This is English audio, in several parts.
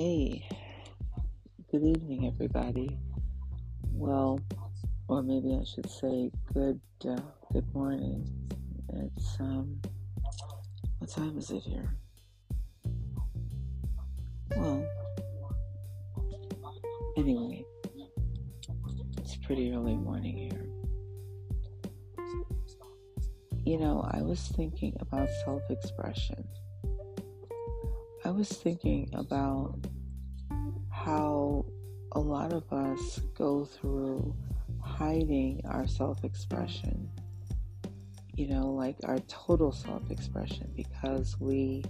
Hey, good evening, everybody. Well, or maybe I should say good uh, good morning. It's um, what time is it here? Well, anyway, it's pretty early morning here. You know, I was thinking about self-expression. I was thinking about how a lot of us go through hiding our self expression, you know, like our total self expression, because we,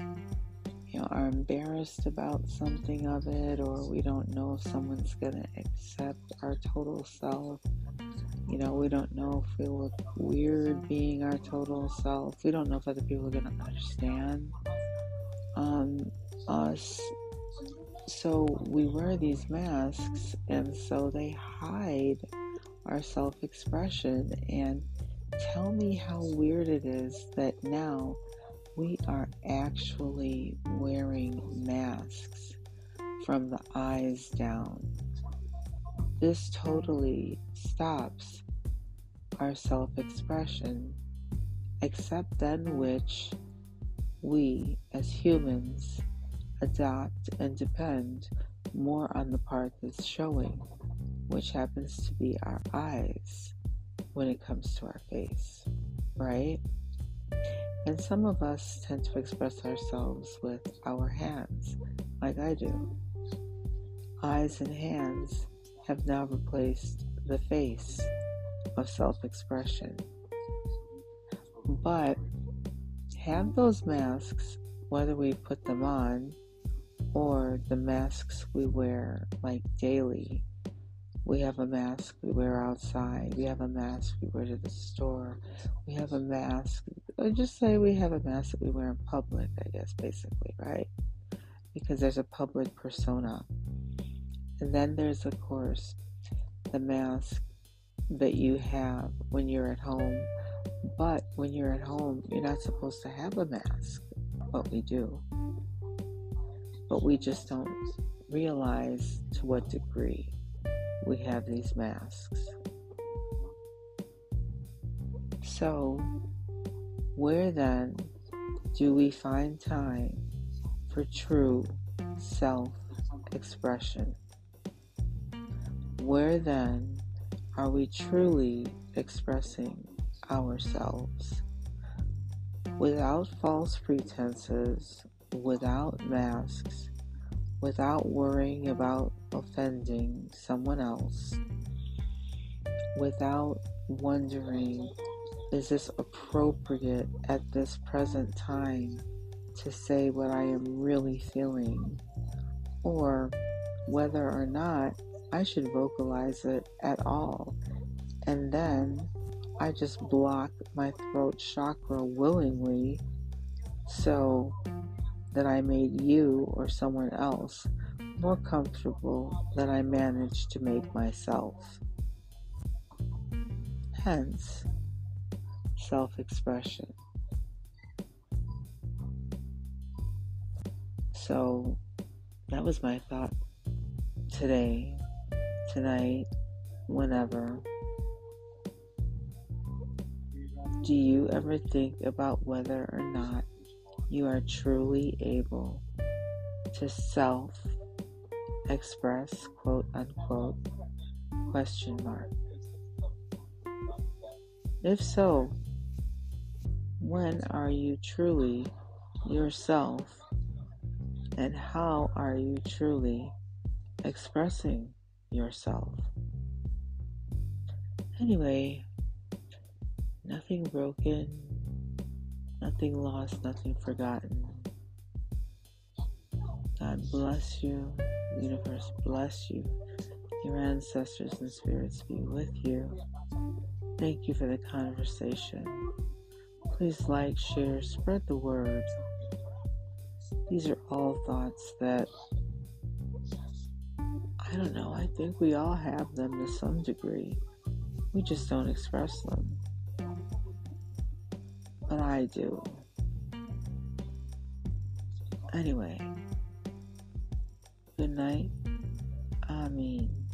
you know, are embarrassed about something of it, or we don't know if someone's going to accept our total self. You know, we don't know if we look weird being our total self. We don't know if other people are going to understand um, us. So we wear these masks, and so they hide our self expression. And tell me how weird it is that now we are actually wearing masks from the eyes down. This totally stops our self expression, except then which we, as humans, adopt and depend more on the part that's showing, which happens to be our eyes when it comes to our face, right? And some of us tend to express ourselves with our hands, like I do. Eyes and hands have now replaced the face of self expression. But have those masks, whether we put them on or the masks we wear like daily. We have a mask we wear outside. We have a mask we wear to the store. We have a mask, just say we have a mask that we wear in public, I guess, basically, right? Because there's a public persona. And then there's, of course, the mask that you have when you're at home but when you're at home, you're not supposed to have a mask, but we do. But we just don't realize to what degree we have these masks. So, where then do we find time for true self expression? Where then are we truly expressing ourselves without false pretenses, without masks, without worrying about offending someone else, without wondering, is this appropriate at this present time to say what I am really feeling, or whether or not I should vocalize it at all. And then I just block my throat chakra willingly so that I made you or someone else more comfortable than I managed to make myself. Hence, self expression. So, that was my thought today, tonight, whenever. Do you ever think about whether or not you are truly able to self express, quote unquote, question mark? If so, when are you truly yourself and how are you truly expressing yourself? Anyway, nothing broken, nothing lost, nothing forgotten. God bless you. Universe bless you. Your ancestors and spirits be with you. Thank you for the conversation. Please like, share, spread the word. These are all thoughts that I don't know, I think we all have them to some degree. We just don't express them but I do. Anyway, good night. I mean,